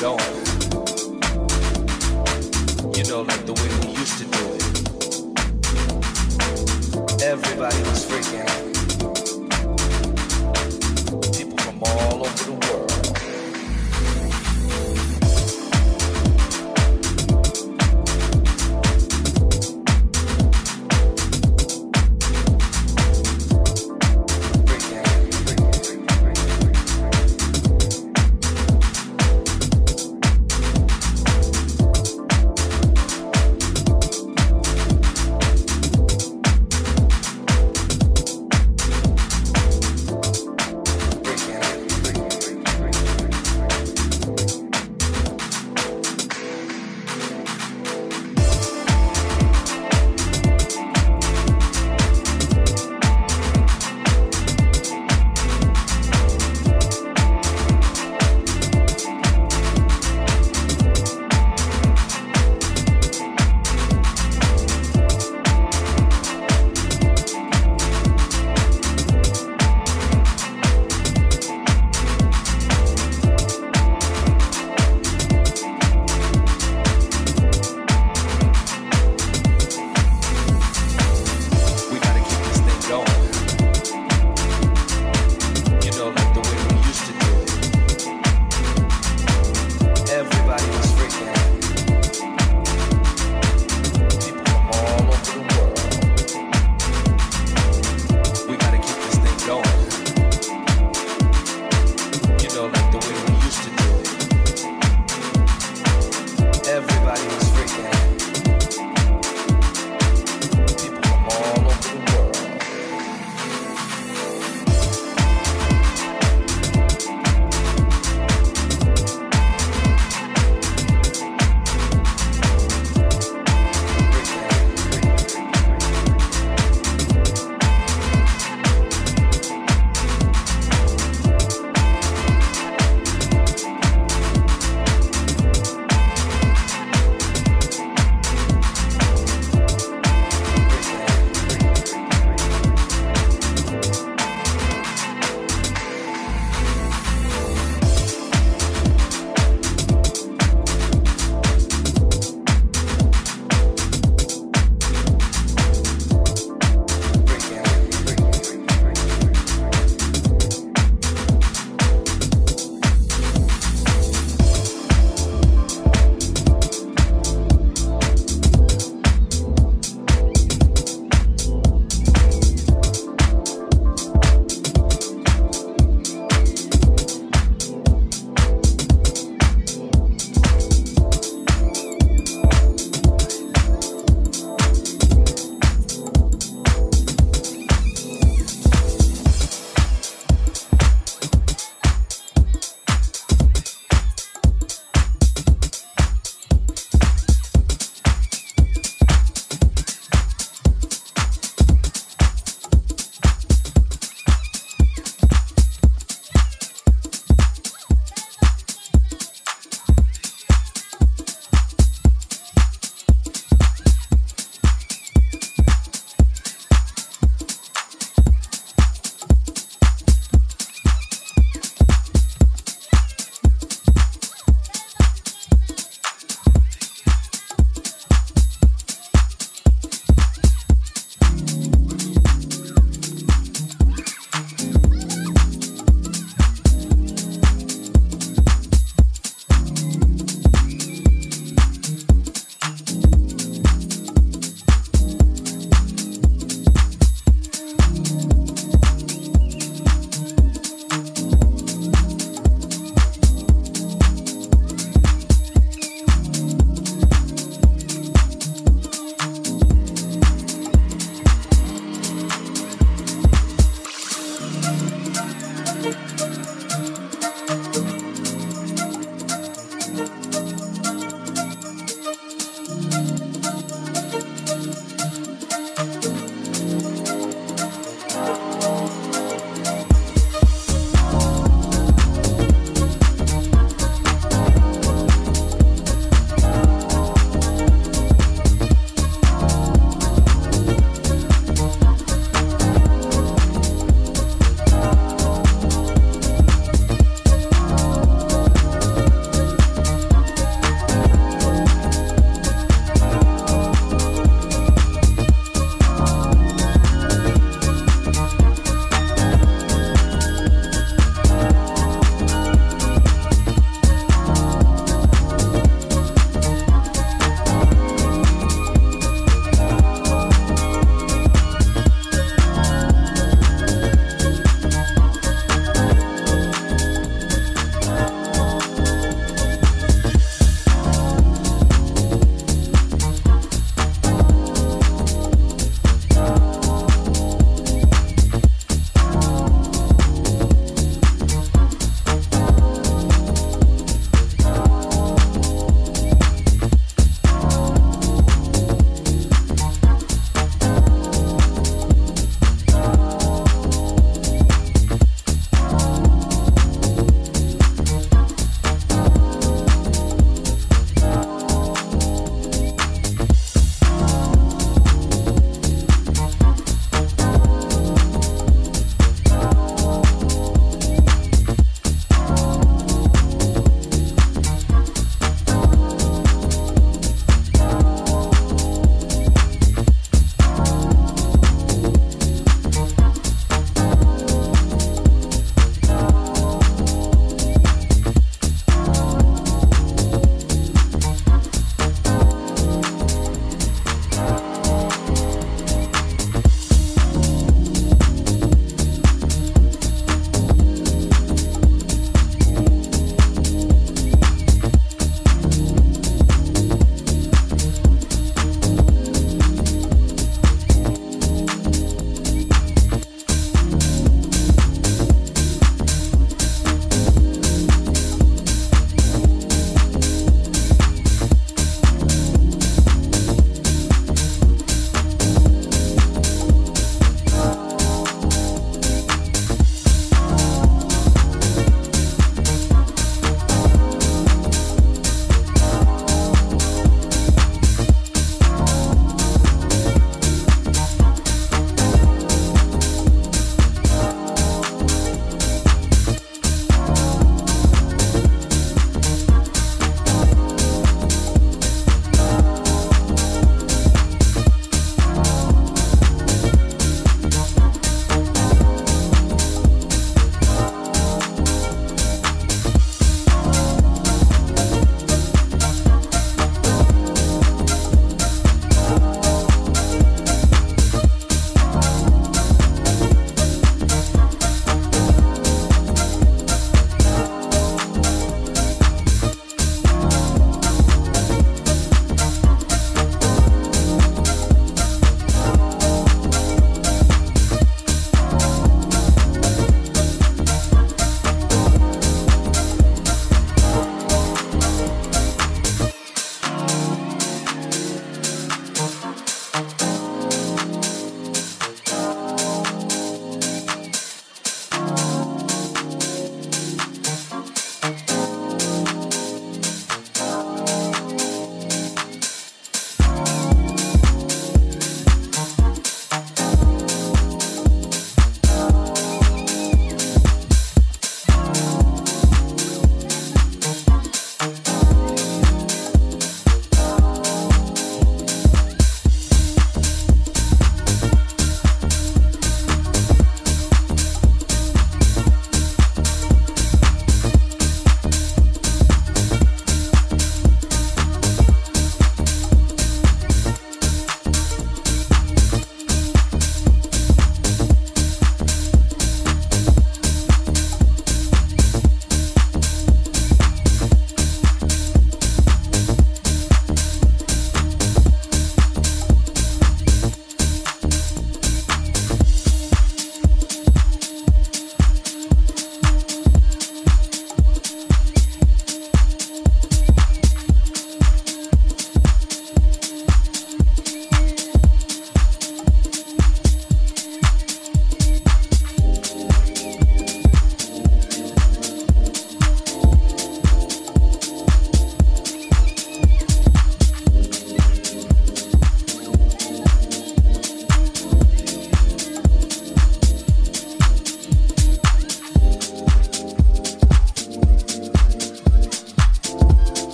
going. You know, like the way we used to do it. Everybody was freaking out. People from all over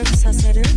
tasarım